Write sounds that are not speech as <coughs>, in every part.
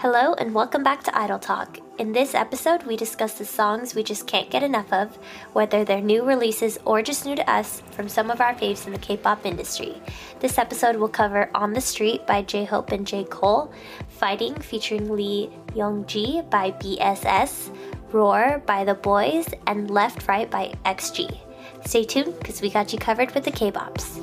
Hello, and welcome back to Idol Talk. In this episode, we discuss the songs we just can't get enough of, whether they're new releases or just new to us, from some of our faves in the K pop industry. This episode will cover On the Street by J Hope and J. Cole, Fighting featuring Lee Youngji by BSS, Roar by The Boyz, and Left Right by XG. Stay tuned because we got you covered with the K bops.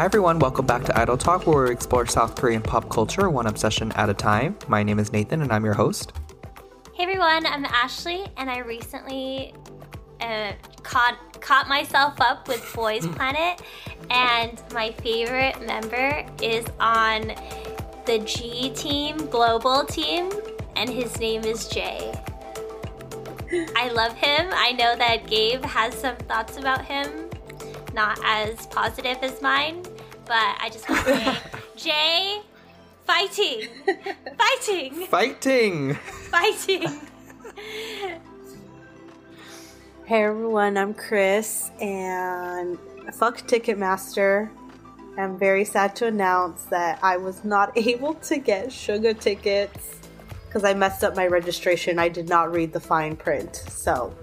Hi everyone, welcome back to Idol Talk, where we explore South Korean pop culture one obsession at a time. My name is Nathan, and I'm your host. Hey everyone, I'm Ashley, and I recently uh, caught caught myself up with Boys <clears throat> Planet, and my favorite member is on the G Team Global Team, and his name is Jay. I love him. I know that Gabe has some thoughts about him, not as positive as mine, but I just want to say, <laughs> Jay, fighting, fighting, Fighting! fighting. Hey everyone, I'm Chris, and fuck Ticketmaster. I'm very sad to announce that I was not <laughs> able to get Suga tickets because I messed up my registration. I did not read the fine print, so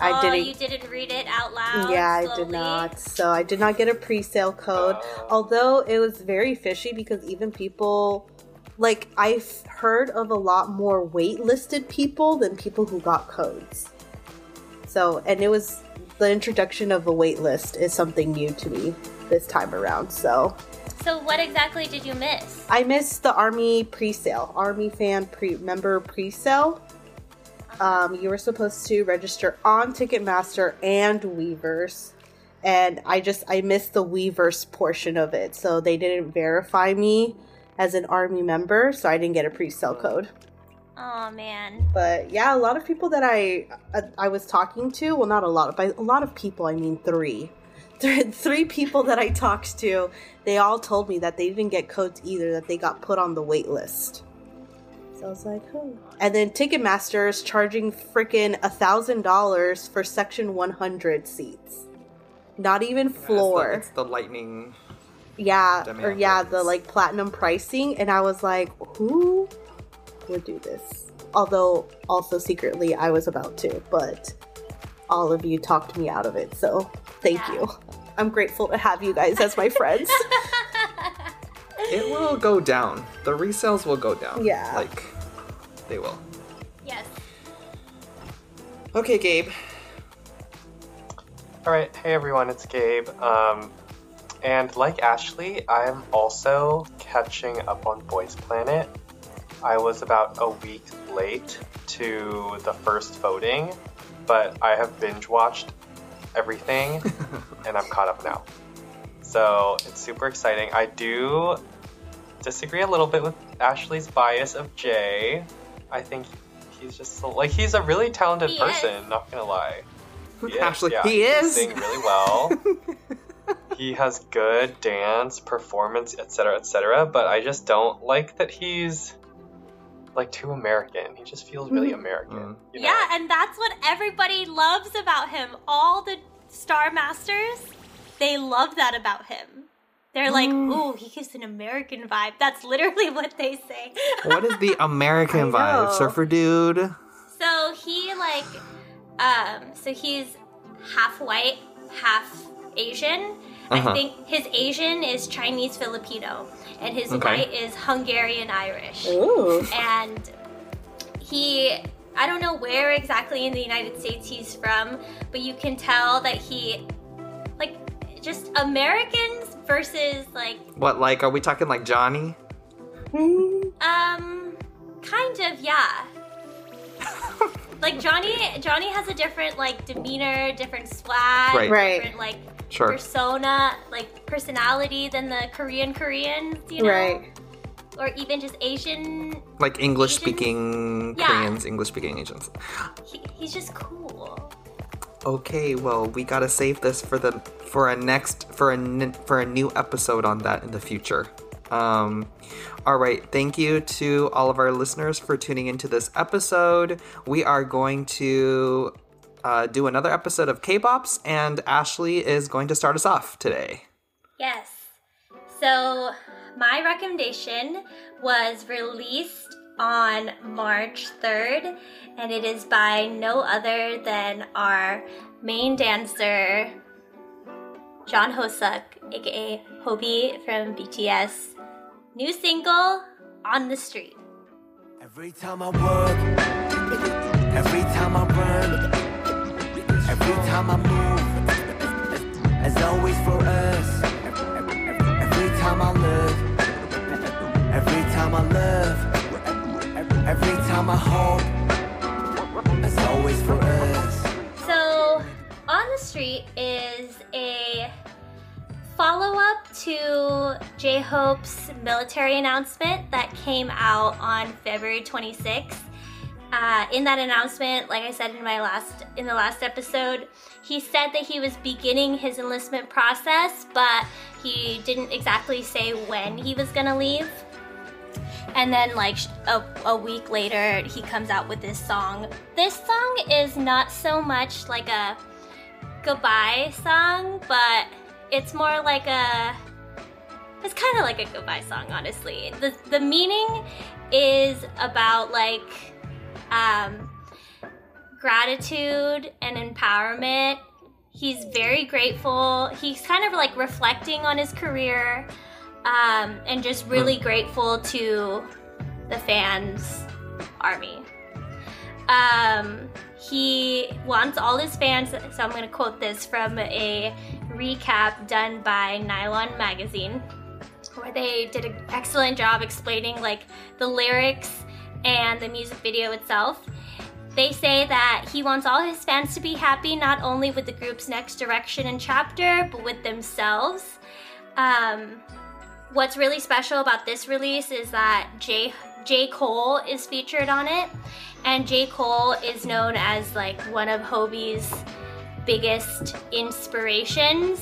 I oh, didn't. you didn't read it out loud. yeah, I did not. So I did not get a pre-sale code. Oh. Although it was very fishy because even people like I've heard of a lot more waitlisted people than people who got codes. So, and it was the introduction of a wait list is something new to me this time around. So, So, what exactly did you miss? I missed the army pre-sale, army fan pre member pre-sale. Um, you were supposed to register on Ticketmaster and Weverse, and I just I missed the Weverse portion of it, so they didn't verify me as an army member, so I didn't get a pre-sale code. Oh man. But yeah, a lot of people that I I, I was talking to, well, not a lot, by a lot of people, I mean <laughs> three. Three people that I talked to, they all told me that they didn't get codes either, that they got put on the wait list. So I was like, oh. And then Ticketmaster is charging freaking a thousand dollars for section 100 seats. Not even floor. It's the, it's the lightning. yeah, or yeah, ones. the like platinum pricing. And I was like, who would do this? Although, also secretly, I was about to, but all of you talked me out of it. So thank Yeah. you. I'm grateful to have you guys as my friends. <laughs> It will go down. The resales will go down. Yeah. Like, they will. Yes. Okay, Gabe. All right, hey everyone, it's Gabe. Um, and like Ashley, I'm also catching up on Boys Planet. I was about a week late to the first voting, but I have binge watched everything <laughs> and I'm caught up now. So it's super exciting. I do disagree a little bit with Ashley's bias of Jay. I think he's just so- like he's a really talented He person, not gonna lie. <laughs> He is, Ashley, yeah. he is. sing really well. <laughs> he has good dance, performance, etc., etc. But I just don't like that he's like too American. He just feels really American. Mm. You know? Yeah, and that's what everybody loves about him. All the Star Masters, they love that about him. They're like, ooh, he gives an American vibe. That's literally <laughs> what they say. what is the <laughs> American vibe? Surfer dude? So he like, um, so he's half white, half Asian. Uh-huh. I think his Asian is Chinese Filipino, and his Okay. white is Hungarian Irish. Ooh. And he, I don't know where exactly in the United States he's from, but you can tell that he, like, just Americans versus like, What, like, are we talking like Johnny? um, kind of, yeah. <laughs> like Johnny, Johnny has a different like demeanor, different swag, Right. Right. different like Sure. persona, like personality than the Korean Koreans, you know, Right. or even just Asian. Like English speaking Yeah. Koreans, English speaking Asians. He, he's just cool. Okay, well, we gotta save this for the for a next for a for a new episode on that in the future. Um, all right, thank you to all of our listeners for tuning into this episode. We are going to uh, do another episode of K-Bops, and Ashley is going to start us off today. Yes. So, my recommendation was released on March 3rd, and it is by no other than our main dancer, Jung Hoseok, aka Hobi from BTS. New single, On the Street. Every time I work, every time I run, every time I move, as always for us. Every time I live, every time I love, every time I hope, as always for us. So, On the Street is a follow up to J Hope's military announcement that came out on February 26th. Uh, in that announcement, like I said in my last in the last episode, he said that he was beginning his enlistment process, but he didn't exactly say when he was gonna leave. And then, like a, a week later, he comes out with this song. This song is not so much like a goodbye song, but it's more like a. It's kind of like a goodbye song, honestly. The the meaning is about like um, gratitude and empowerment. He's very grateful. He's kind of like reflecting on his career um, and just really grateful to the fans' army. Um, he wants all his fans, so I'm going to quote this from a recap done by Nylon Magazine, where they did an excellent job explaining like the lyrics and the music video itself. They say that he wants all his fans to be happy not only with the group's next direction and chapter, but with themselves. Um, what's really special about this release is that J J Cole is featured on it, and J Cole is known as like one of Hobi's biggest inspirations.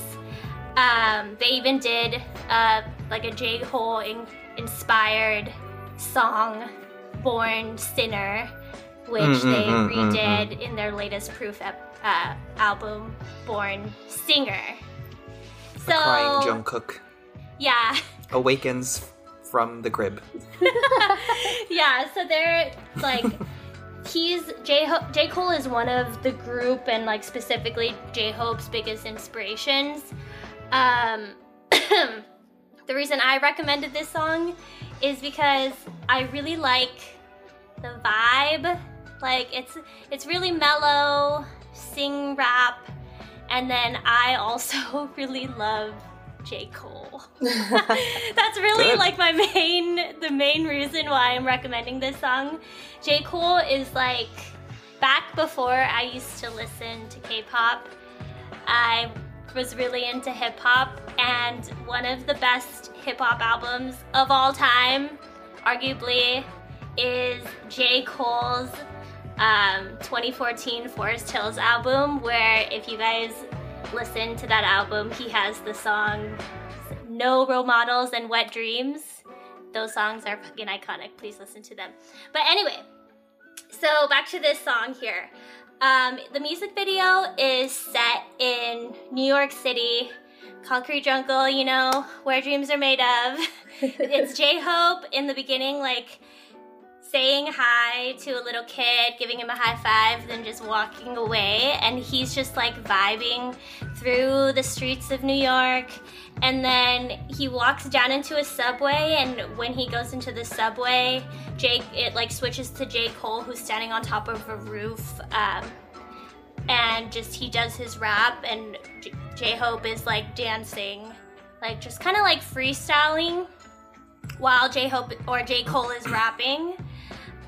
Um, they even did uh, like a J Cole in- inspired song, "Born Sinner," which Mm, mm, they mm, mm, redid in their latest Proof ep- uh, album, "Born Singer." The crying Jungkook Yeah. <laughs> awakens from the crib. <laughs> yeah, so they're like <laughs> he's J Ho- J Cole is one of the group and like specifically J Hope's biggest inspirations. Um <coughs> the reason I recommended this song is because I really like the vibe. Like it's it's really mellow, sing rap, and then I also <laughs> really love J. Cole. <laughs> That's really Good. like my main the main reason why I'm recommending this song. J. Cole is like back before I used to listen to K-pop. I was really into hip hop and one of the best hip hop albums of all time, arguably, is J. Cole's um, 2014 Forest Hills album, where if you guys listen to that album, he has the song No Role Models and Wet Dreams. Those songs are fucking iconic. Please listen to them. But anyway, so back to this song here. Um, the music video is set in New York City, concrete jungle, you know, where dreams are made of. <laughs> it's J Hope in the beginning, like saying hi to a little kid, giving him a high five, then just walking away. And he's just like vibing through the streets of New York. And then he walks down into a subway, and when he goes into the subway, Jake it like switches to J. Cole, who's standing on top of a roof. Um, and just he does his rap, and J- Hope is like dancing, like just kind of like freestyling while J Hope or J Cole is rapping.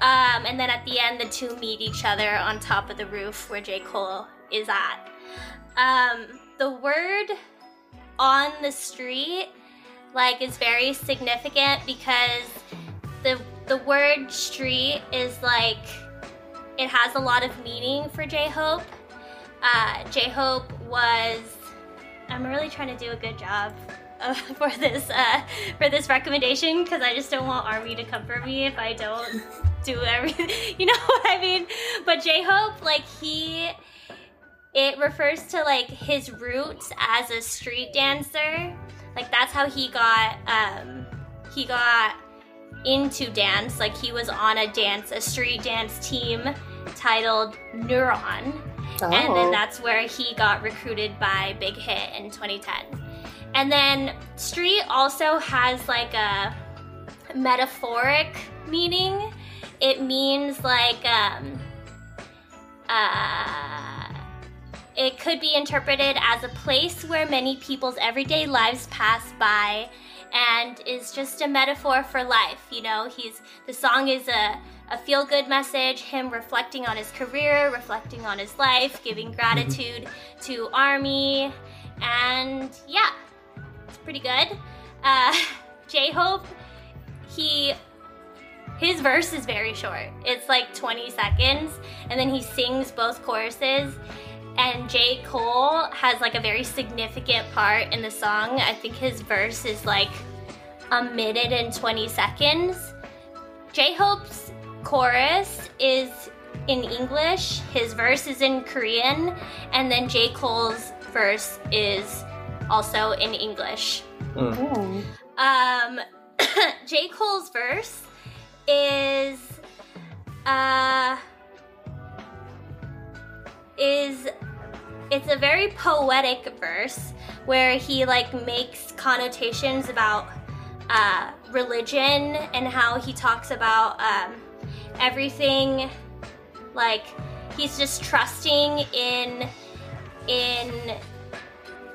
Um, and then at the end, the two meet each other on top of the roof where J Cole is at. Um, the word on the street like is very significant because the the word street is like it has a lot of meaning for J Hope. Uh, J Hope was I'm really trying to do a good job <laughs> uh, for this uh, for this recommendation because I just don't want Army to come for me if I don't <laughs> do everything. <laughs> You know what I mean? But J Hope, like he it refers to like his roots as a street dancer. Like that's how he got um he got into dance. Like he was on a dance a street dance team titled Neuron. And then Oh. that's where he got recruited by Big Hit in 2010. And then street also has like a metaphoric meaning. It means like um uh it could be interpreted as a place where many people's everyday lives pass by and is just a metaphor for life. You know, he's the song is a, a feel good message, him reflecting on his career, reflecting on his life, giving gratitude to Army, and yeah, it's pretty good. Uh, <laughs> J Hope, he his verse is very short. It's like 20 seconds, and then he sings both choruses. And J. Cole has like a very significant part in the song. I think his verse is like a minute and 20 seconds. J. Hope's chorus is in English, his verse is in Korean, and then J. Cole's verse is also in English. Oh. Um, <coughs> J. Cole's verse is uh is it's a very poetic verse where he like makes connotations about uh, religion and how he talks about um, everything like he's just trusting in in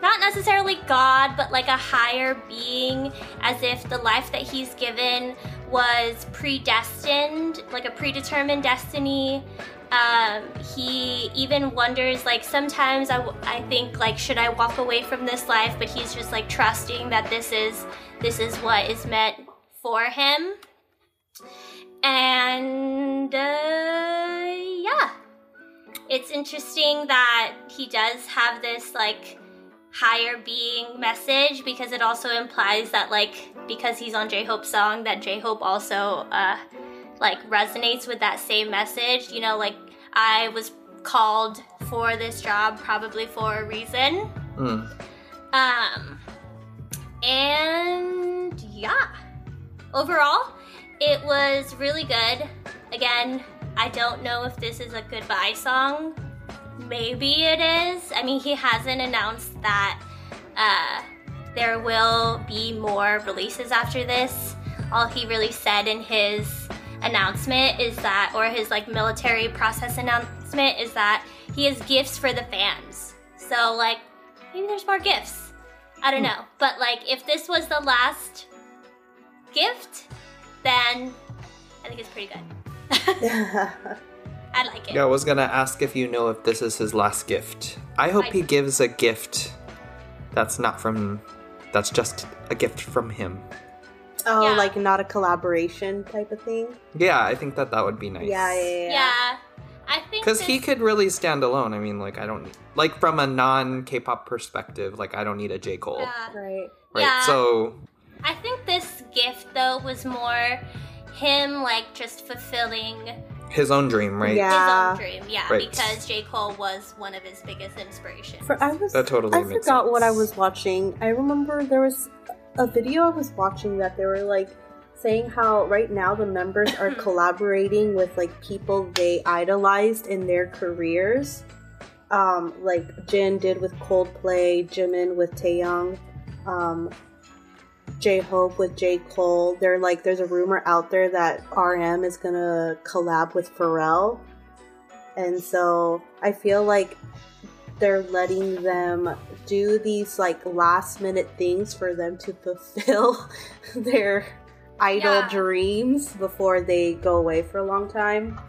not necessarily God, but like a higher being, as if the life that he's given was predestined, like a predetermined destiny. Um, he even wonders, like, sometimes I, I think, like, should I walk away from this life? But he's just like trusting that this is this is what is meant for him. And uh, yeah, it's interesting that he does have this like higher being message because it also implies that like because he's on J-Hope's song that J-Hope also uh like resonates with that same message. You know, like I was called for this job probably for a reason. Mm. Um and yeah. Overall, it was really good. Again, I don't know if this is a goodbye song. Maybe it is. I mean, he hasn't announced that uh, there will be more releases after this. All he really said in his announcement is that, or his like military process announcement is that he has gifts for the fans. So, like, maybe there's more gifts. I don't hmm. know. But, like, if this was the last gift, then I think it's pretty good. <laughs> I like it. Yeah, I was gonna ask if you know if this is his last gift. I hope I- he gives a gift that's not from. That's just a gift from him. Oh, Yeah. like not a collaboration type of thing. Yeah, I think that that would be nice. Yeah, yeah, yeah. Yeah. I think Because he could really stand alone. I mean, like, I don't. Like, from a non K pop perspective, like, I don't need a J. Cole. Yeah. Right. Right? Yeah. So, I think this gift though was more him like just fulfilling his own dream, right? Yeah. his own dream. Yeah, Right. because J. Cole was one of his biggest inspirations. For I was That totally I makes forgot what I was watching. I remember there was a video I was watching that they were like saying how right now the members are <clears throat> collaborating with like people they idolized in their careers. Um, like Jin did with Coldplay, Jimin with Taeyang, um, J Hope with J Cole. They're like, there's a rumor out there that RM is gonna collab with Pharrell, and so I feel like they're letting them do these like last minute things for them to fulfill <laughs> their idol Yeah. dreams before they go away for a long time.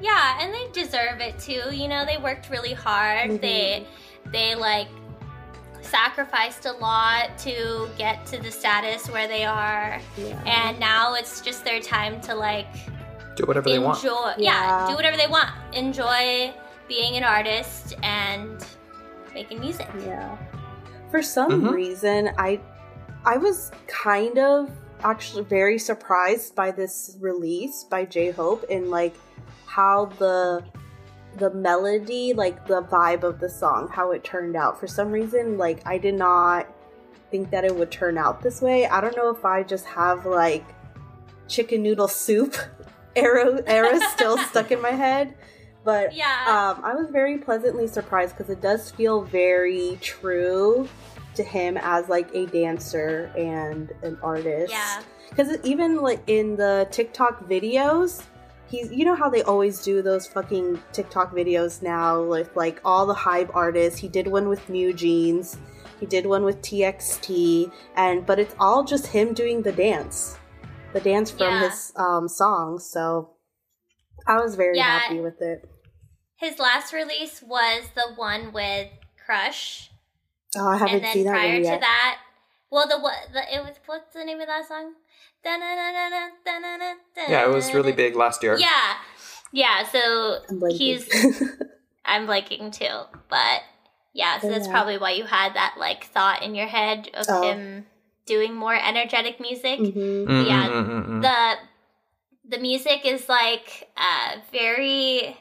Yeah, and they deserve it too. You know, they worked really hard. Mhm. They they like sacrificed a lot to get to the status where they are. Yeah. And now it's just their time to like Do whatever they want. yeah. Yeah. do whatever they want. Enjoy being an artist and making music. Yeah. For some Mhm. reason, I I was kind of actually very surprised by this release by J Hope and like how the the melody, like the vibe of the song, how it turned out. For some reason, like I did not think that it would turn out this way. I don't know if I just have like chicken noodle soup <laughs> era era <laughs> still stuck in my head. But Yeah. um, I was very pleasantly surprised because it does feel very true to him as like a dancer and an artist. Yeah. Because even like in the TikTok videos, he's you know how they always do those fucking TikTok videos now with like all the hype artists. He did one with New Jeans. He did one with TXT, and but it's all just him doing the dance, the dance from Yeah. his um, songs. So I was very Yeah. happy with it. His last release was the one with Crush, Oh, I haven't and then seen that prior to yet. that, well, the what the it was what's the name of that song? Yeah, it was really big last year. Yeah, yeah. So I'm blanking. he's <laughs> I'm blanking too, but yeah. So that's Yeah. probably why you had that like thought in your head of Oh. him doing more energetic music. Mhm. Mm, Yeah, the the music is like uh very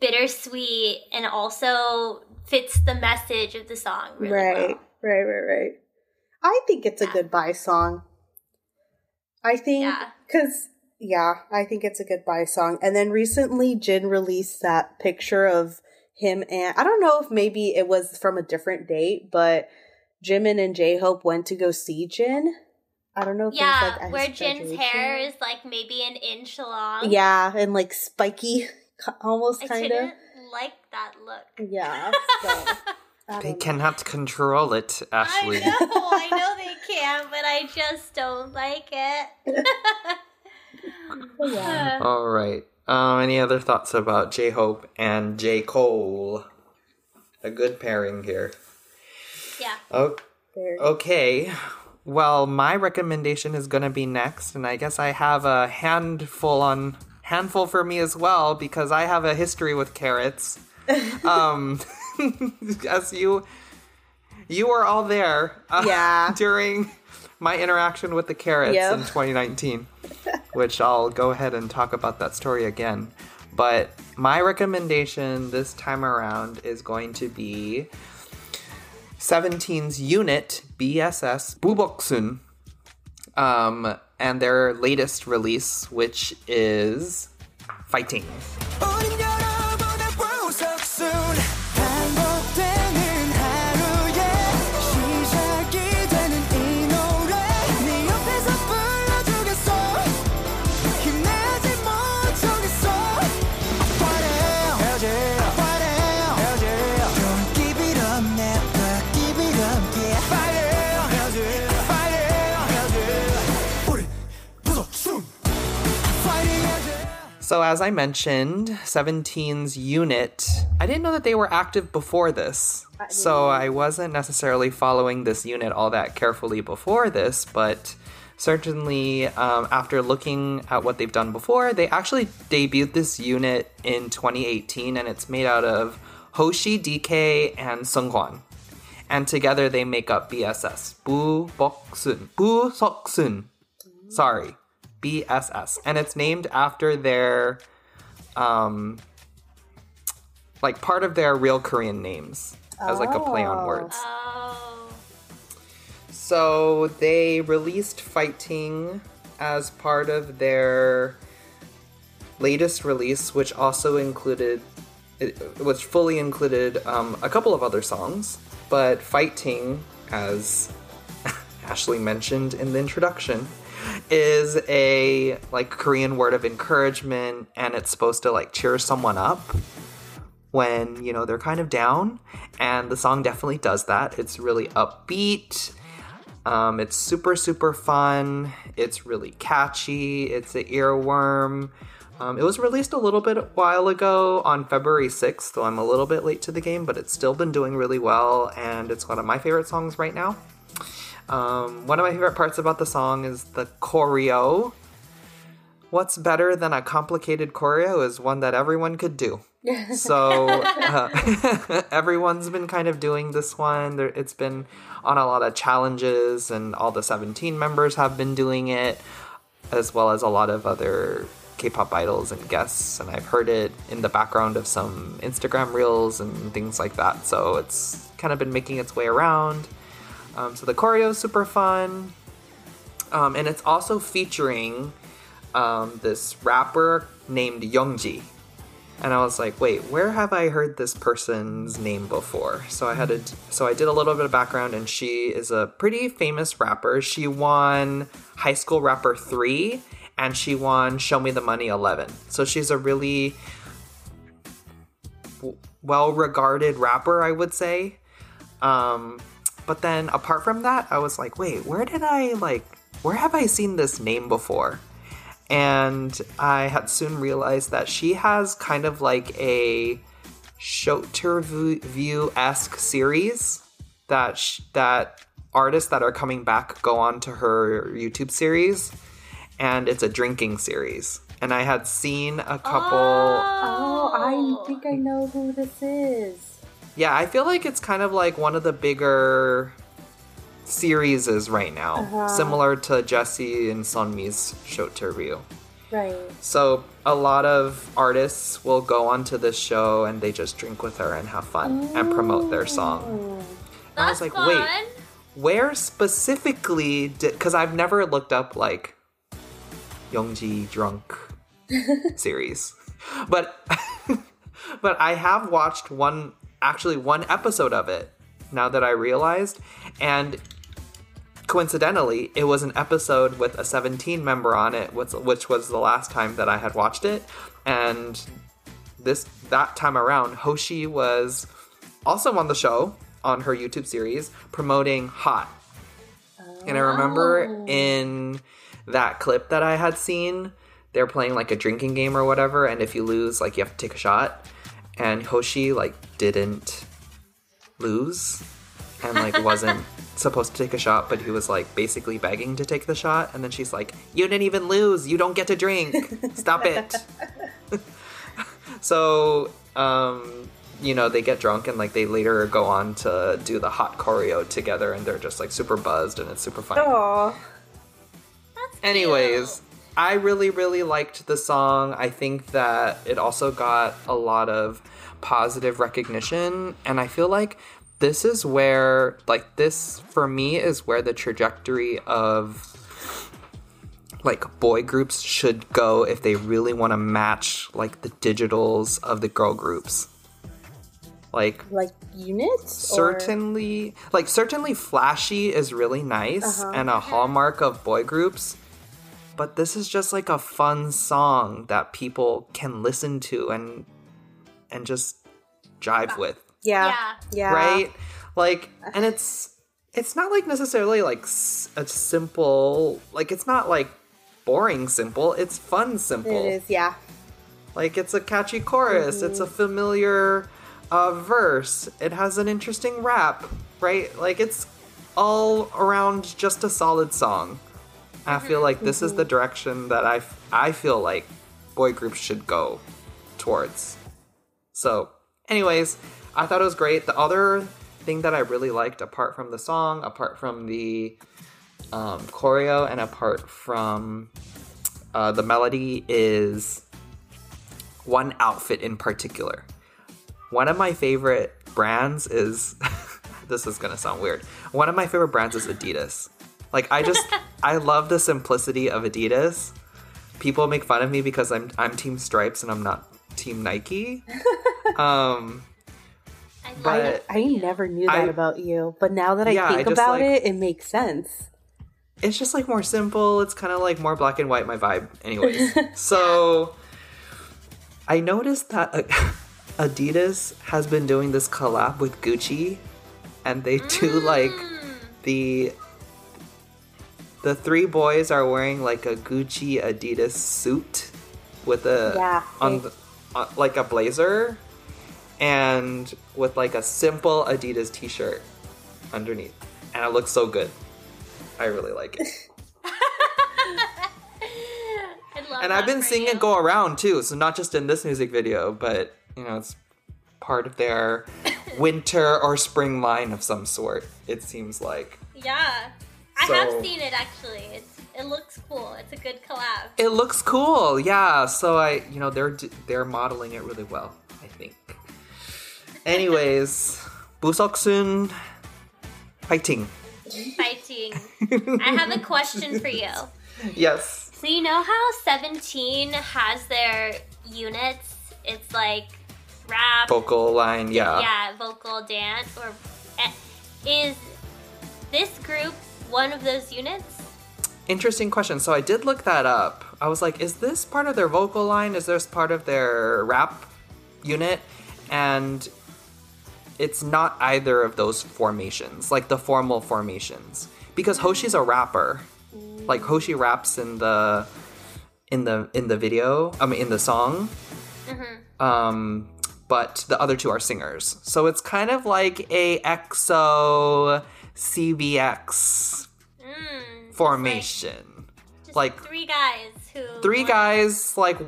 bittersweet and also fits the message of the song really right, well. right, right, right. I think it's a Yeah. goodbye song. I think because yeah, I think it's a goodbye song. And then recently, Jin released that picture of him and I don't know if maybe it was from a different date, but Jimin and J Hope went to go see Jin. I don't know if it was Yeah, like where Jin's hair is like maybe an inch long. Yeah, and like spiky, almost kind of. didn't like that look. Yeah. <laughs> So, They know. cannot control it, Ashley. I know, I know they can, but I just don't like it. <laughs> Yeah. <sighs> All right. Um, any other thoughts about J Hope and J Cole? A good pairing here. yeah. Very- okay. Well, my recommendation is going to be next, and I guess I have a handful on handful for me as well because I have a history with Carats. <laughs> um, <laughs> as you you were all there, uh, Yeah. <laughs> during my interaction with the Carats Yep. in 2019, which I'll go ahead and talk about that story again. But my recommendation this time around is going to be 17's unit BSS Buboksun um, and their latest release, which is Fighting. Oh, So, as I mentioned, 17's unit, I didn't know that they were active before this. So, I wasn't necessarily following this unit all that carefully before this, but certainly um, after looking at what they've done before, they actually debuted this unit in 2018 and it's made out of Hoshi, DK, and Seungkwan. And together they make up BSS. Bu Boksun. Bu Soksun. Sorry. BSS. And it's named after their um like part of their real Korean names as like a play on Oh. words. Oh. So they released Fighting as part of their latest release, which also included, it, which fully included um, a couple of other songs. But Fighting, as <laughs> Ashley mentioned in the introduction, is a like Korean word of encouragement, and it's supposed to like cheer someone up when you know they're kind of down. And the song definitely does that. It's really upbeat. Um, it's super super fun. It's really catchy. It's an earworm. Um, it was released a little bit while ago on february 6th so i'm a little bit late to the game but it's still been doing really well and it's one of my favorite songs right now um, one of my favorite parts about the song is the choreo what's better than a complicated choreo is one that everyone could do <laughs> so uh, <laughs> everyone's been kind of doing this one. There, it's been on a lot of challenges, and all the 17 members have been doing it, as well as a lot of other K-pop idols and guests, and I've heard it in the background of some Instagram reels and things like that. So it's kind of been making its way around. Um, so the choreo is super fun, um, and it's also featuring um, this rapper named Youngji. And I was like, wait, where have I heard this person's name before? So I had to, so I did a little bit of background, and she is a pretty famous rapper. She won High School Rapper 3, and she won Show Me the Money 11. So she's a really well regarded rapper, I would say. Um, but then apart from that, I was like, wait, where did I, like, where have I seen this name before? and I had soon realized that she has kind of like a Showterview esque series that sh- that artists that are coming back go on to her YouTube series, and it's a drinking series. And I had seen a couple. Oh, oh I think I know who this is. Yeah, I feel like it's kind of like one of the bigger series is right now, Uh-huh. similar to Jessi and Sunmi's Showterview. Right. So a lot of artists will go onto this show and they just drink with her and have fun and promote their song. Oh. I was like, fun. wait. Where specifically did because I've never looked up like Youngji drunk <laughs> series. But <laughs> but I have watched one actually one episode of it now that I realized and coincidentally, it was an episode with a 17 member on it, which, which was the last time that I had watched it. And this that time around, Hoshi was also on the show on her YouTube series promoting Hot. And I remember oh. in that clip that I had seen, they're playing like a drinking game or whatever, and if you lose, like you have to take a shot. And Hoshi like didn't lose and like wasn't <laughs> supposed to take a shot, but he was like basically begging to take the shot. And then she's like, "You didn't even lose. You don't get to drink. Stop it." <laughs> so, um, you know, they get drunk and like they later go on to do the hot choreo together, and they're just like super buzzed and it's super fun. That's cute. Anyways, I really, really liked the song. I think that it also got a lot of positive recognition. And I feel like this is where, like, this for me is where the trajectory of like boy groups should go if they really want to match like the digitals of the girl groups. Like like units? or- certainly like certainly flashy is really nice Uh-huh. and a hallmark of boy groups but this is just like a fun song that people can listen to and and just jive with Yeah. Yeah. Yeah. right like and it's it's not like necessarily like a simple like it's not like boring simple it's fun simple It is. Yeah. like it's a catchy chorus, it's a mm-hmm. familiar uh, verse, it has an interesting rap, right? Like it's all around just a solid song. I feel mm-hmm. like this is the mm-hmm. direction that I f- I feel like boy groups should go towards. So, anyways, I thought it was great. The other thing that I really liked, apart from the song, apart from the um, choreo, and apart from uh, the melody, is one outfit in particular. One of my favorite brands is <laughs> this is gonna sound weird. One of my favorite brands is Adidas. Like I just <laughs> I love the simplicity of Adidas. People make fun of me because I'm I'm team stripes and I'm not team Nike. <laughs> Um But- it. I never knew that I- about you, but now that I Yeah, think just, about like- it, it makes sense. it's just like more simple. It's kind of like more black and white, my vibe. Anyways, <laughs> so I noticed that uh, <laughs> Adidas has been doing this collab with Gucci, and they do like the the three boys are wearing like a Gucci Adidas suit with a Yeah, on the, uh, like a blazer and with like a simple Adidas t-shirt underneath, and it looks so good. I really like it. <laughs> <laughs> And I've been seeing you. it go around too, so not just in this music video, but you know, it's part of their <laughs> winter or spring line of some sort. It seems like. Yeah. I So- have seen it actually. It's It looks cool. It's a good collab. It looks cool, yeah. So I, you know, they're they're modeling it really well. I think. Anyways, <laughs> Busoksun fighting. Fighting. <laughs> I have a question for you. Yes. So you know how 17 has their units? It's like rap, Vocal line, yeah. yeah, vocal, dance, or eh, is this group one of those units? Interesting question. So I did look that up. I was like, is this part of their vocal line? Is this part of their rap unit? And it's not either of those formations, like the formal formations. Because Hoshi's a rapper. Like Hoshi raps in the in the in the video, I mean in the song. Um but the other two are singers. So it's kind of like a EXO CBX Mm, formation. just like three guys who three guys like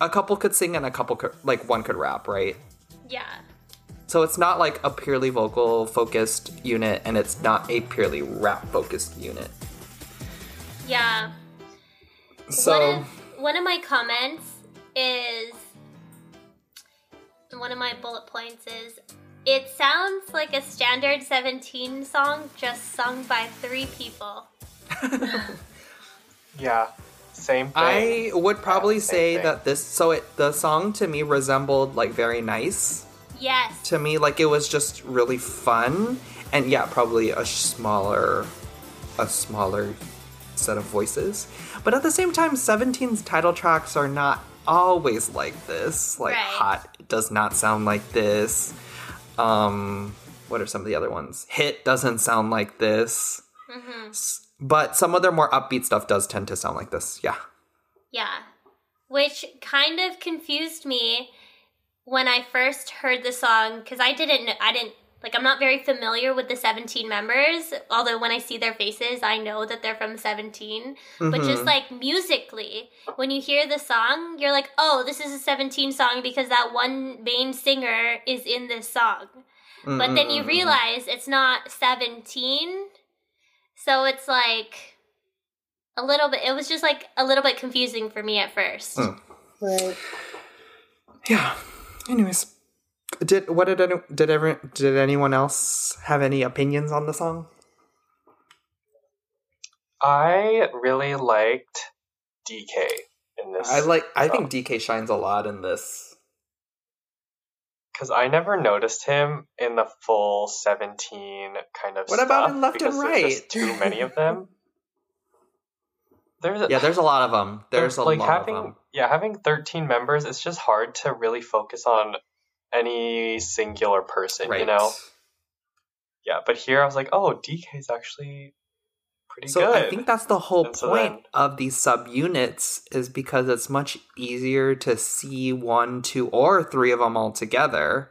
a couple could sing and a couple could like one could rap right Yeah. so it's not like a purely vocal focused unit and it's not a purely rap focused unit Yeah. so one, of, one of my comments is one of my bullet points is it sounds like a standard 17 song just sung by three people. <laughs> Yeah, same thing. i would probably Yeah, say thing. that this so it the song to me resembled like very nice Yes. to me like it was just really fun and yeah probably a smaller a smaller set of voices but at the same time 17's title tracks are not always like this like Right. hot does not sound like this um what are some of the other ones hit doesn't sound like this hmm S- but some of their more upbeat stuff does tend to sound like this. Yeah. Yeah. Which kind of confused me when I first heard the song because I didn't kn- I didn't like I'm not very familiar with the 17 members although when I see their faces I know that they're from 17 but just Mhm. like musically when you hear the song you're like oh this is a 17 song because that one main singer is in this song. But then you realize it's not 17 so it's like a little bit it was just like a little bit confusing for me at first Mm. Right. Yeah. Anyways, did what did any, did ever did anyone else have any opinions on the song? I really liked DK in this. I like. I think DK shines a lot in this. Because I never noticed him in the full seventeen kind of. What about stuff in Left and because just Right? Too many of them. <laughs> There's a, Yeah, there's a lot of them. There's a like lot having of them. yeah having thirteen members. It's just hard to really focus on any singular person. Right. You know. Yeah, but here I was like, oh, DK is actually pretty So good. I think that's the whole And point then- of these subunits is because it's much easier to see one, two, or three of them all together.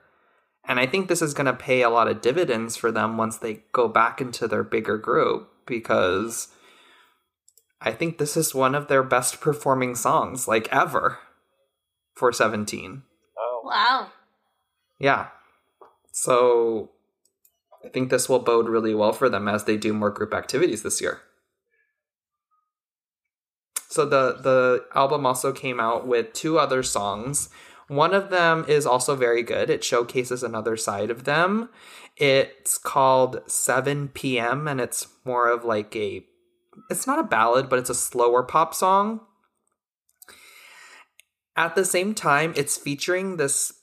And I think this is going to pay a lot of dividends for them once they go back into their bigger group because I think this is one of their best performing songs, like ever, for 17. oh, wow Yeah. So I think this will bode really well for them as they do more group activities this year. So the the album also came out with two other songs. One of them is also very good. It showcases another side of them. It's called 7 p.m. and it's more of like a it's not a ballad, but it's a slower pop song. At the same time, it's featuring this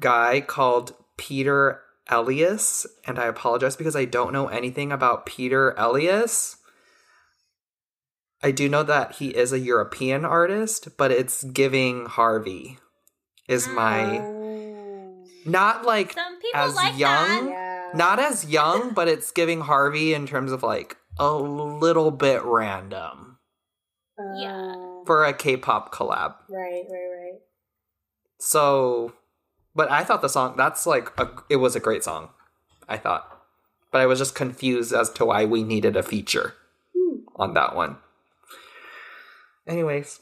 guy called Peder Elias, and I apologize because I don't know anything about Peder Elias. I do know that he is a European artist, but it's giving Harvey is my Oh. not like some people as like young that Yeah. not as young, but it's giving Harvey in terms of like a little bit random Yeah. Oh. for a K-pop collab. Right, right, right. So, but I thought the song that's like a, it was a great song. I thought, but I was just confused as to why we needed a feature on that one. Anyways,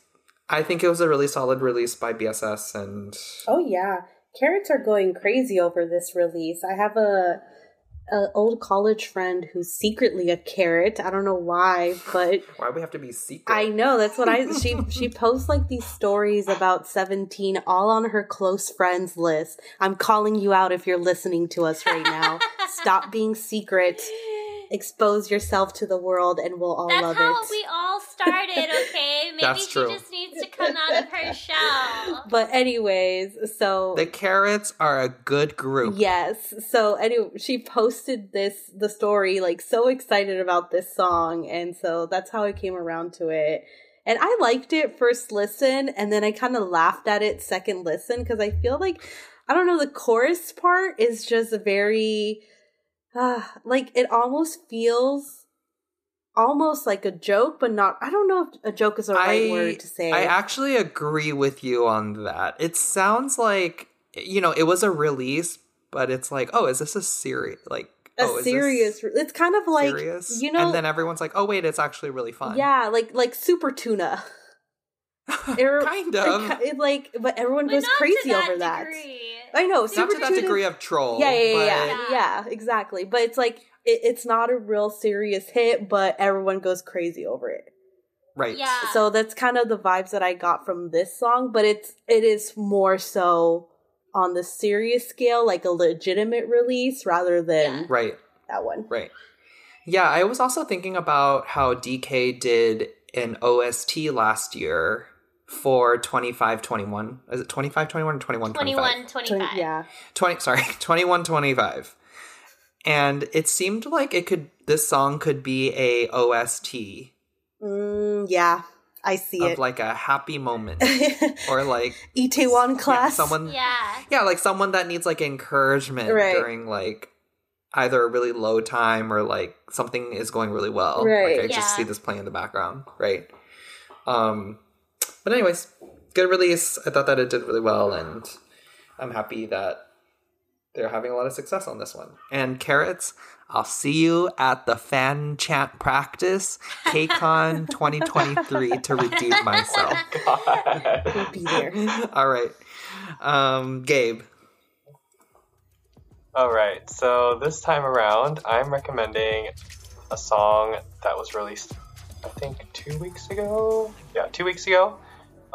I think it was a really solid release by BSS, and Oh yeah, Carats are going crazy over this release. I have a an old college friend who's secretly a Carat. I don't know why, but <laughs> Why we have to be secret? I know that's what I she she posts like these stories about 17 all on her close friends list. I'm calling you out if you're listening to us right now. Stop being secret. <laughs> Expose yourself to the world and we'll all That's love how it. we all started, okay? <laughs> Maybe That's she true. just needs to come out of her <laughs> shell. but anyways, so the Carats are a good group. Yes. So anyway, she posted this the story like so excited about this song and so that's how I came around to it. And I liked it first listen and then I kind of laughed at it second listen cuz I feel like I don't know the chorus part is just very uh, like it almost feels almost like a joke but not I don't know if a joke is the right I- word to say. I actually agree with you on that. It sounds like you know, it was a release, but it's like, oh, is this a series? Like a oh, serious it's kind of like serious? you know and then everyone's like, oh wait, it's actually really fun. Yeah, like like super tuna. <laughs> It- kind of. ki- It, like, but everyone But goes crazy that over that. degree. I know, Not super to that tuna. degree of troll. yeah, yeah, yeah, but- yeah, Yeah. yeah, exactly. But it's like it, it's not a real serious hit, but everyone goes crazy over it. Right. Yeah. So that's kind of the vibes that I got from this song. But it's it is more so on the serious scale, like a legitimate release, rather than Yeah. Right. that one. Right. Yeah, I was also thinking about how DK did an OST last year for 2521. Is it 2521 or 2125? 21, 25. Yeah, 20 sorry, <laughs> 2125. And it seemed like it could this song could be a OST mm, yeah, I see of it. like a happy moment <laughs> or like Itaewon yeah, class. someone Yeah. yeah, like someone that needs like encouragement Right. during like either a really low time or like something is going really well. Right. Like I Yeah. just see this playing in the background, right? Um but anyways, good release. I thought that it did really well and I'm happy that they're having a lot of success on this one. And Carats, I'll see you at the fan chant practice KCON <laughs> 2023 to redeem myself. <laughs> We'll be there. <laughs> All right. Um Gabe. All right, so this time around, I'm recommending a song that was released, I think, two weeks ago. Yeah, two weeks ago,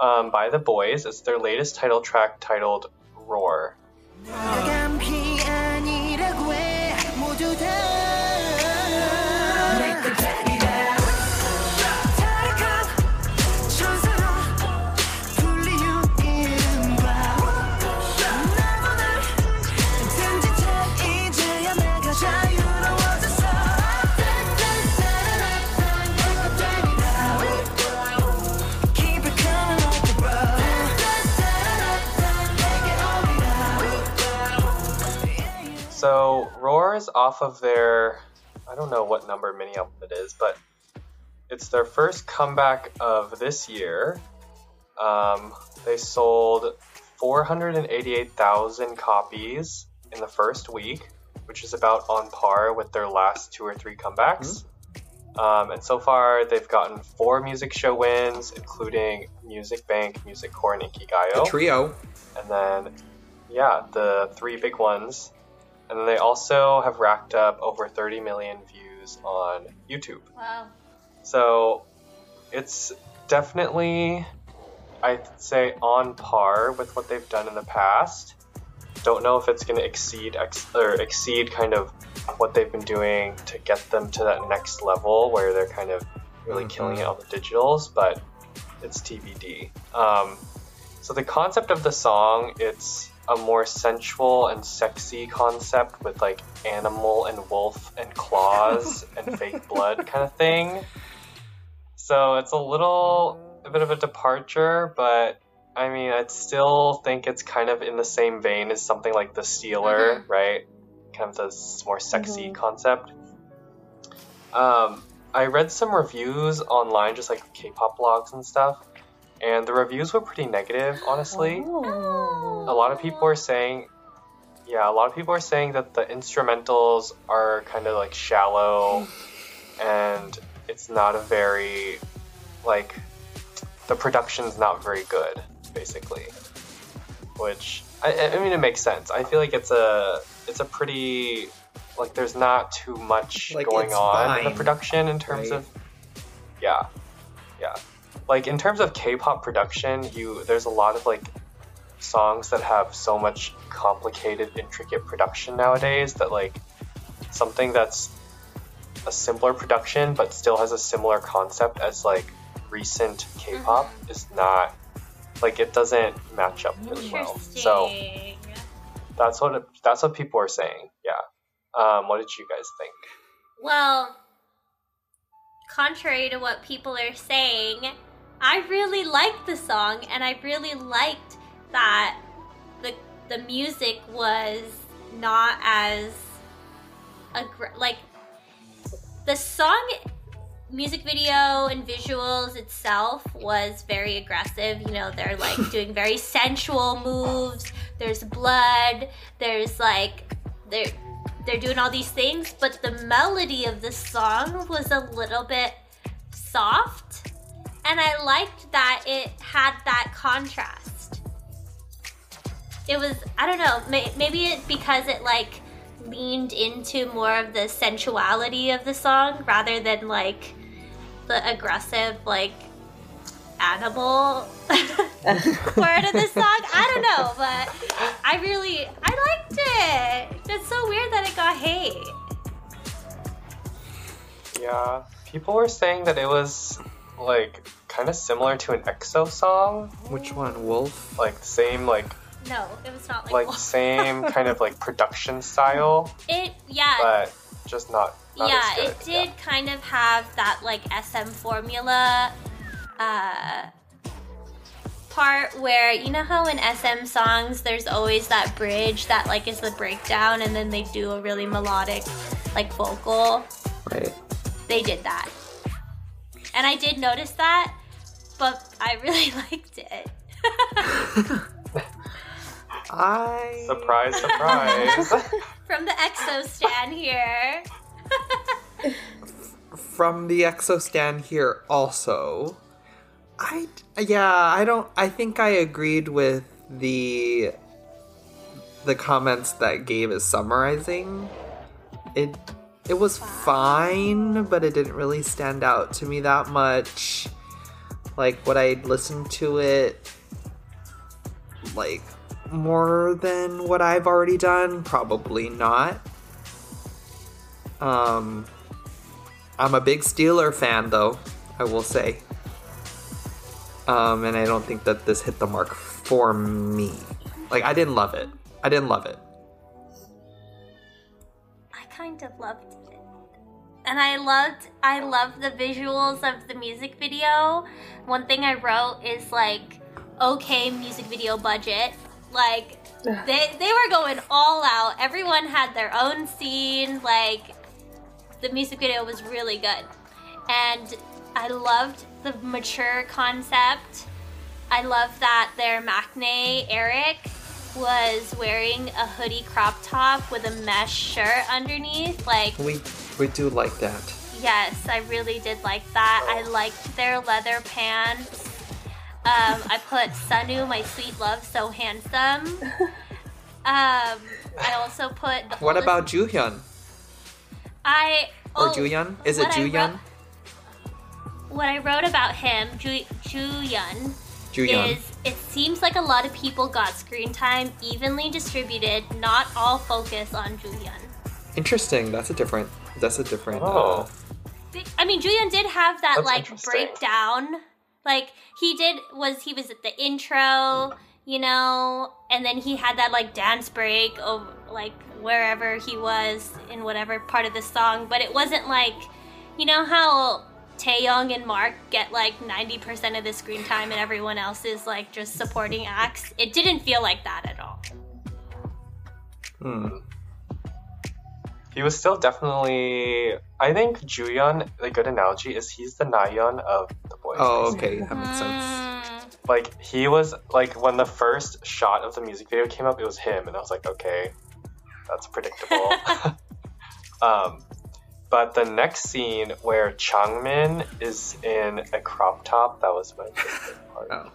um, by The Boyz. It's their latest title track titled Roar. 감 So, Roar is off of their, I don't know what number mini album it is, but it's their first comeback of this year. Um, they sold 488,000 copies in the first week, which is about on par with their last two or three comebacks. Um, and so far, they've gotten four music show wins, including Music Bank, Music Core, and The Inkigayo trio. and then yeah the three big ones and then they also have racked up over 30 million views on youtube Wow. so it's definitely i'd say on par with what they've done in the past don't know if it's going to exceed ex- or exceed kind of what they've been doing to get them to that next level where they're kind of really Mhm. killing it on the digitals but it's tbd um, so the concept of the song, it's a more sensual and sexy concept with like animal and wolf and claws <laughs> and fake blood kind of thing. So it's a little a bit of a departure, but I mean, I still think it's kind of in the same vein as something like The Stealer, right? Kind of this more sexy Mhm. concept. Um, I read some reviews online, just like K-pop blogs and stuff, and the reviews were pretty negative, honestly. Oh. A lot of people are saying, yeah, a lot of people are saying that the instrumentals are kind of like shallow, and it's not a very, like, the production's not very good, basically. Which I, I mean, it makes sense. I feel like it's a it's a pretty like there's not too much Like, going on in the production in terms right? of yeah yeah like in terms of k-pop production you there's a lot of like songs that have so much complicated intricate production nowadays that like something that's a simpler production but still has a similar concept as like recent k-pop Mm-hmm. is not like it doesn't match up really well. So that's what it, that's what people are saying yeah. Um what did you guys think? Well, contrary to what people are saying, I really liked the song and I really liked that the the music was not as aggr- like the song music video and visuals itself was very aggressive. You know, they're like <laughs> doing very sensual moves. There's blood. There's like they're they're doing all these things, but the melody of the song was a little bit soft, and I liked that it had that contrast. It was I don't know, may, maybe it because it like leaned into more of the sensuality of the song rather than like the aggressive like animal <laughs> part of the song. I don't know, but I really I liked it. It's so weird that it got hate. Yeah, people were saying that it was like kind of similar to an EXO song, Which one, Wolf? like same like No, it was not like, like Wolf. <laughs> same kind of like production style, it. Yeah, but just not. not yeah, as good. it did kind of have that like SM formula uh part where you know how in SM songs there's always that bridge that like is the breakdown and then they do a really melodic like vocal. Right. They did that. And I did notice that, but I really <laughs> liked it. <laughs> I Surprise, <laughs> surprise. From the EXO stand here. from the EXO stand here also. I yeah, I don't I think I agreed with the the comments that Gabe is summarizing. It it was fine, but it didn't really stand out to me that much. Like what I listened to it like more than what I've already done? Probably not. Um I'm a big Stealer fan, though, I will say. Um, and I don't think that this hit the mark for me. Like, I didn't love it. I didn't love it. I kind of loved it. And I loved I loved the visuals of the music video. One thing I wrote is like okay music video budget. Like they they were going all out. Everyone had their own scene like the music video was really good. And I loved the mature concept. I love that their maknae Eric was wearing a hoodie crop top with a mesh shirt underneath. Like, We we do like that. yes, I really did like that. I liked their leather pants. Um, I put Sunwoo, my sweet love, so handsome. Um, I also put the What oldest- about Juhyun I or oh, Juhyun? Is it what Juhyun? wrote- What I wrote about him, Ju Juhyun, Juhyun. is it seems like a lot of people got screen time evenly distributed, not all focus on Juhyun. Interesting. That's a different. That's a different. Oh. Uh, I mean, Julian did have that That's like breakdown. Like he did was he was at the intro, you know, and then he had that like dance break of like wherever he was in whatever part of the song, but it wasn't like you know how Taeyong and Mark get like 90% of the screen time and everyone else is like just supporting acts. It didn't feel like that at all. hmm. He was still definitely. I think Juyeon, the good analogy is he's the Nayeon of the Boyz. Oh, basically. okay. That makes sense. Mm, Like he was like when the first shot of the music video came up, it was him, and I was like, okay, that's predictable. <laughs> <laughs> um, but the next scene where Changmin is in a crop top, that was my favorite part. Oh.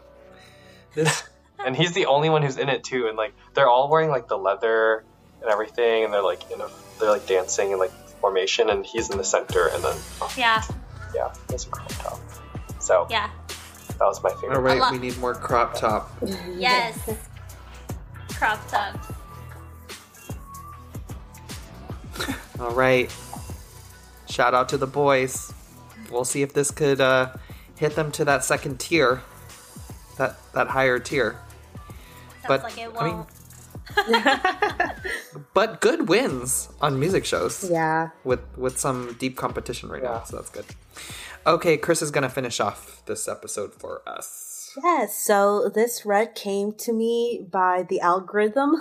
This <laughs> and he's the only one who's in it too and like they're all wearing like the leather and everything, and they're like in a they're like dancing in like formation, and he's in the center, and then oh, Yeah, yeah, it's a crop top. So yeah. that was my favorite. All right, lot. we need more crop top. <laughs> Yes. Crop tops. All right. Shout out to the Boyz. We'll see if this could uh, hit them to that second tier, that that higher tier. Sounds But, like it I mean- won't. <laughs> But good wins on music shows Yeah. with with some deep competition right now, so that's good. Okay, Chris is gonna finish off this episode for us. Yes, so this red came to me by the algorithm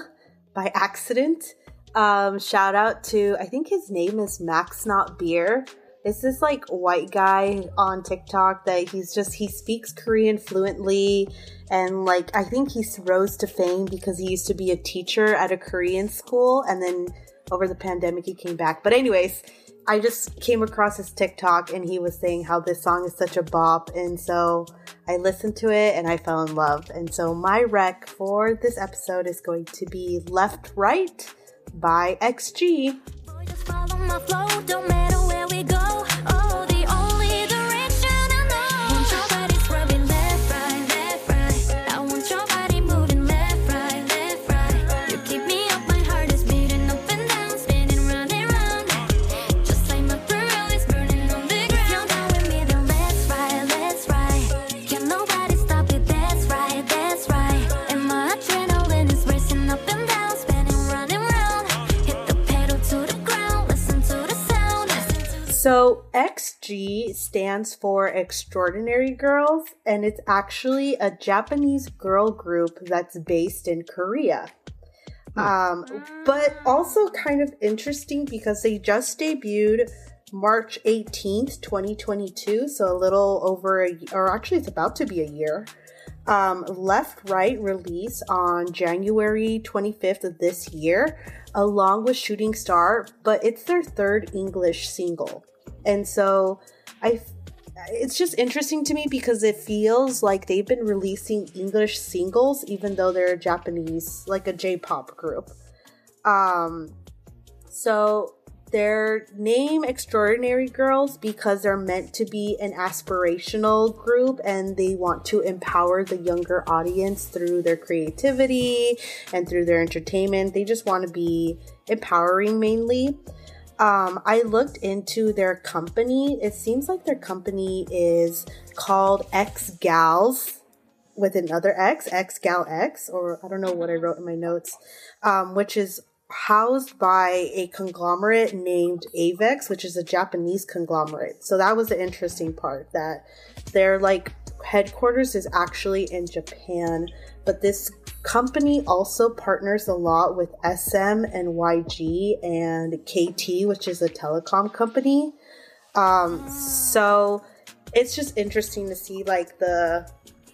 by accident. Um, shout out to I think his name is Max Not Beer. It's this like white guy on TikTok that he's just he speaks Korean fluently and like I think he rose to fame because he used to be a teacher at a Korean school and then over the pandemic he came back. But anyways, I just came across his TikTok and he was saying how this song is such a bop and so I listened to it and I fell in love. And so my rec for this episode is going to be Left Right by XG. Just follow my flow, don't matter where we go. Stands for Extraordinary Girls and it's actually a Japanese girl group that's based in Korea. Um, but also kind of interesting because they just debuted March 18th, 2022, so a little over a or actually it's about to be a year. Um, Left Right release on January 25th of this year, along with Shooting Star, but it's their third English single. And so I it's just interesting to me because it feels like they've been releasing English singles even though they're a Japanese like a J-pop group. Um so their name Extraordinary Girls because they're meant to be an aspirational group and they want to empower the younger audience through their creativity and through their entertainment. They just want to be empowering mainly. Um, I looked into their company. It seems like their company is called X Gals with another X, X Gal X, or I don't know what I wrote in my notes, um, which is housed by a conglomerate named Avex, which is a Japanese conglomerate. So that was the interesting part that their like headquarters is actually in Japan, but this company also partners a lot with SM and YG and KT, which is a telecom company. Um, so it's just interesting to see like the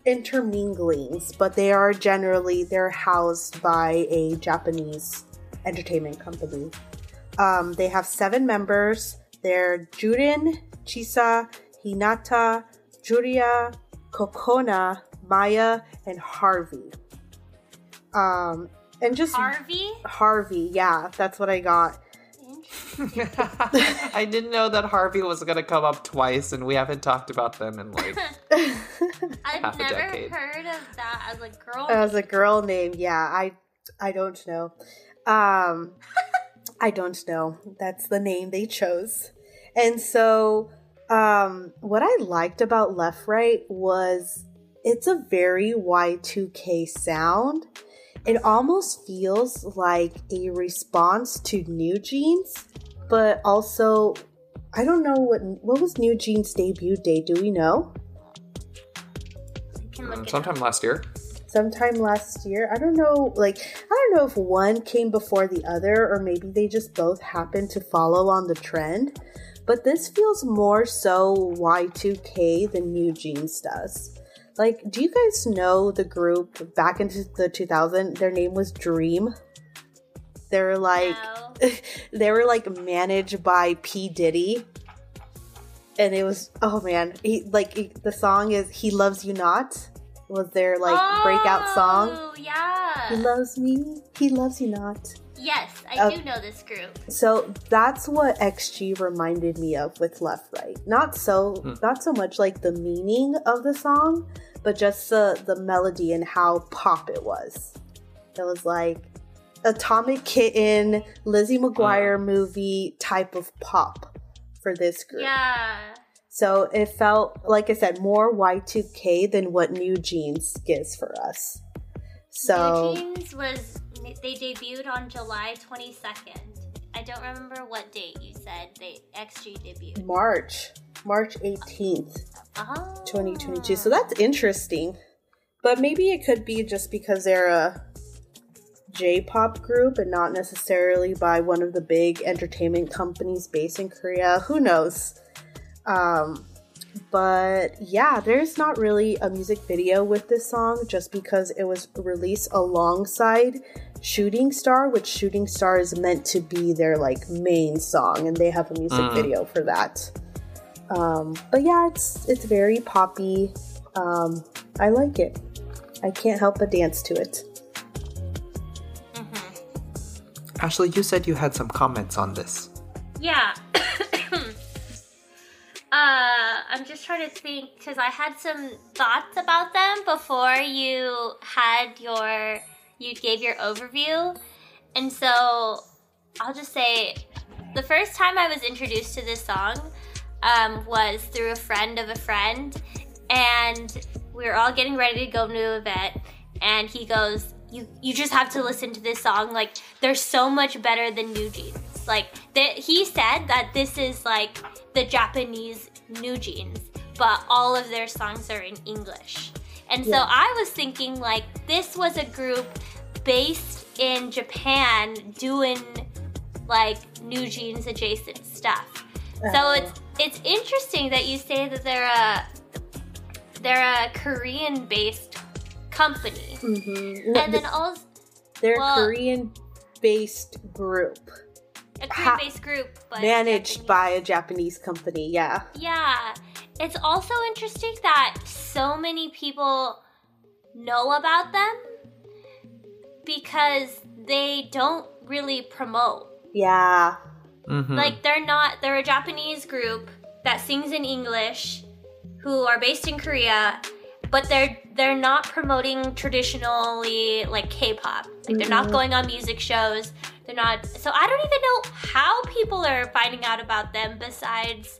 interminglings, but they are generally they're housed by a Japanese entertainment company. Um, they have seven members. They're Jurin, Chisa, Hinata, Juria, Cocona, Maya, and Harvey. Um, and just Harvey? Harvey, yeah, that's what I got. <laughs> I didn't know that Harvey was gonna come up twice, and we haven't talked about them in like. <laughs> I've Half a never decade. heard of that as a girl. As a girl name, yeah, I I don't know. Um I don't know. That's the name they chose. And so um what I liked about Left Right was it's a very Y2K sound. It almost feels like a response to New Jeans, but also I don't know what what was New Jeans debut date, do we know? I can look um, it Sometime up. last year. sometime last year. I don't know, like, I don't know if one came before the other or maybe they just both happened to follow on the trend. But this feels more so Y2K than New Jeans does. Like, do you guys know the group back into the 2000? Their name was Dream. They're like, No. <laughs> they were like managed by P. Diddy. And it was, oh man, he, like, he- the song is He Loves You Not was their like breakout song. Oh, Yeah. He loves me. He loves you not. Yes, I Uh, do know this group. So that's what XG reminded me of with Left Right. Not so not so much like the meaning of the song, but just the the melody and how pop it was. It was like Atomic Kitten, Lizzie McGuire movie type of pop for this group. Yeah. So it felt like I said more Y2K than what New Jeans gives for us. So New Jeans was they debuted on July 22nd. I don't remember what date you said they XG debuted. March, March 18th. Oh. 2022. So that's interesting. But maybe it could be just because they're a J pop group and not necessarily by one of the big entertainment companies based in Korea. Who knows? Um, but yeah, there's not really a music video with this song just because it was released alongside Shooting Star, which Shooting Star is meant to be their like main song, and they have a music Mm. video for that. Um, but yeah, it's it's very poppy. Um, I like it. I can't help but dance to it. Ashley, you said you had some comments on this. Yeah. <coughs> uh, I'm just trying to think because I had some thoughts about them before you had your you gave your overview, and so I'll just say the first time I was introduced to this song um, was through a friend of a friend, and we were all getting ready to go to an event, and he goes, "You you just have to listen to this song. Like they're so much better than New Jeans. Like he said that this is like the Japanese New Jeans, but all of their songs are in English." And so I was thinking like this was a group based in Japan doing like New Jeans adjacent stuff. So it's it's interesting that you say that they're a they're a Korean based company. Mm-hmm. And then also they're well- a Korean based group a Korean based group but managed Japanese. by a Japanese company. Yeah. Yeah. It's also interesting that so many people know about them because they don't really promote. Yeah. Mm-hmm. Like they're not they're a Japanese group that sings in English who are based in Korea, but they're they're not promoting traditionally like K-pop. Like they're not going on music shows. They're not so I don't even know how people are finding out about them besides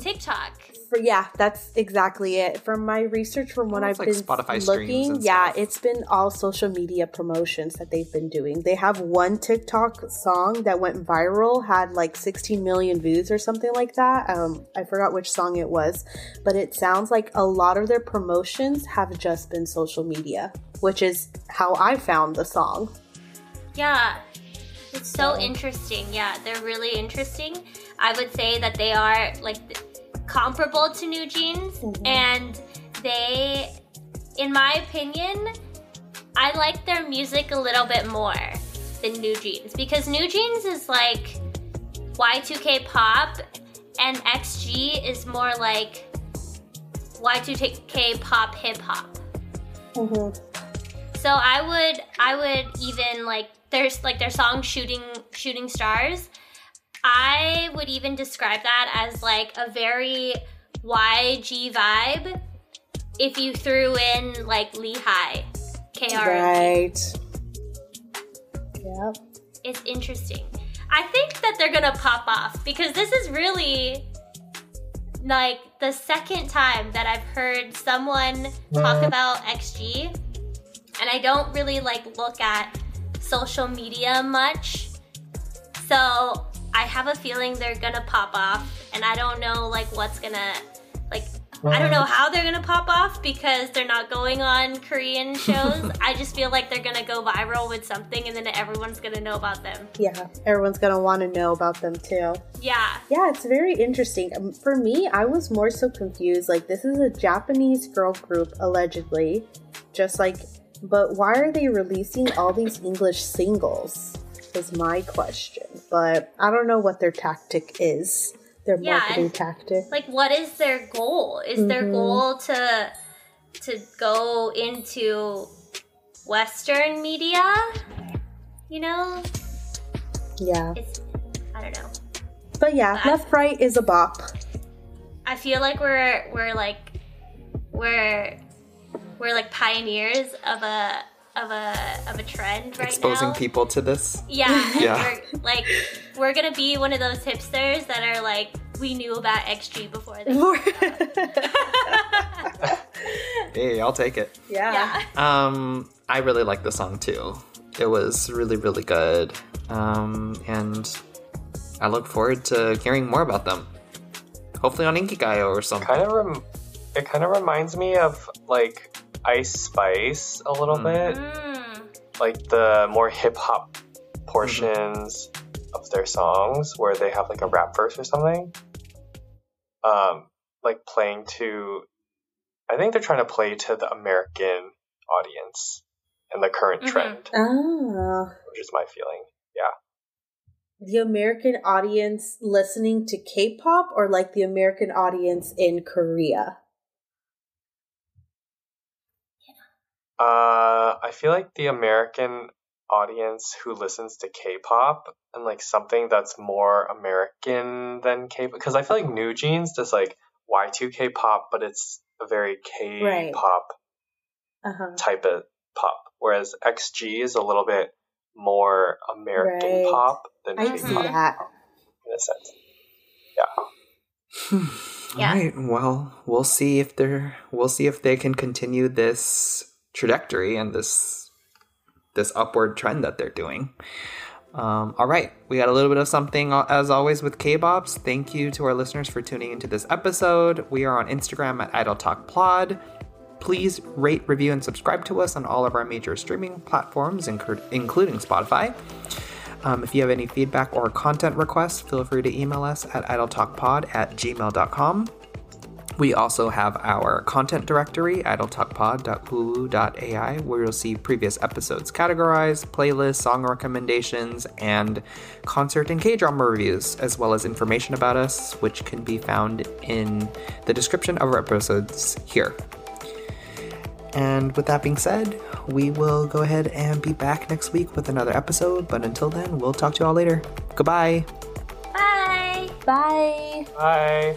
TikTok. For yeah, that's exactly it. From my research, from what I've like been Spotify looking, yeah, stuff. it's been all social media promotions that they've been doing. They have one TikTok song that went viral, had like 16 million views or something like that. Um, I forgot which song it was, but it sounds like a lot of their promotions have just been social media, which is how I found the song. Yeah. It's so So- interesting. Yeah, they're really interesting. I would say that they are like th- comparable to New Jeans Mhm. and they in my opinion, I like their music a little bit more than New Jeans because New Jeans is like Y2K pop and XG is more like Y2K pop hip hop. Mm-hmm. So I would I would even like there's like their song shooting shooting stars. I would even describe that as like a very YG vibe if you threw in like Lehigh KR. Right. Yep. It's interesting. I think that they're gonna pop off because this is really like the second time that I've heard someone talk about XG, and I don't really like look at social media much. So I have a feeling they're gonna pop off, and I don't know like what's gonna like. I don't know how they're gonna pop off because they're not going on Korean <laughs> shows. I just feel like they're gonna go viral with something, and then everyone's gonna know about them. Yeah, everyone's gonna want to know about them too. Yeah. Yeah, it's very interesting. Um, For me, I was more so confused. Like, this is a Japanese girl group, allegedly. Just like, but why are they releasing all these English singles? Is my question. But I don't know what their tactic is. Their Yeah, marketing tactic. like what is their goal is their Mhm. goal to to go into western media you know Yeah. It's I don't know. But yeah, I- left right is a bop. I feel like we're we're like we're we're like pioneers of a of a of a trend right Exposing now. people to this. Yeah, <laughs> Yeah. We're, like we're gonna be one of those hipsters that are like we knew about XG before they. <laughs> <laughs> Hey, I'll take it. yeah. yeah. Um, I really like the song too. It was really, really good. Um, and I look forward to hearing more about them. Hopefully on Inkigayo or something. Kind of rem- it kind of reminds me of like Ice Spice a little Mm. bit, Mm. like the more hip hop portions of their songs where they have like a rap verse or something. Um, like playing to, I think they're trying to play to the American audience and the current Mhm. trend, Ah. which is my feeling. Yeah. The American audience listening to K pop or like the American audience in Korea? Uh, I feel like the American audience who listens to K-pop and like something that's more American than K-pop, because I feel like New Jeans does like Y2K pop, but it's a very K-pop Uh huh. type of pop, whereas XG is a little bit more American Right. pop than I see K-pop that. in a sense. Yeah. All right. Well, we'll see if they're we'll see if they can continue this trajectory and this this upward trend that they're doing. Um, all right, we got a little bit of something uh, as always with K-Bops. Thank you to our listeners for tuning into this episode. We are on Instagram at Idol Talk Pod. Please rate, review, and subscribe to us on all of our major streaming platforms, inclu- including Spotify. Um, if you have any feedback or content requests, feel free to email us at idoltalkpod at gmail.com. We also have our content directory, idoltalkpod.uwu.ai, where you'll see previous episodes categorized, playlists, song recommendations, and concert and K drama reviews, as well as information about us, which can be found in the description of our episodes here. And with that being said, we will go ahead and be back next week with another episode. But until then, we'll talk to you all later. Goodbye. Bye. Bye. Bye.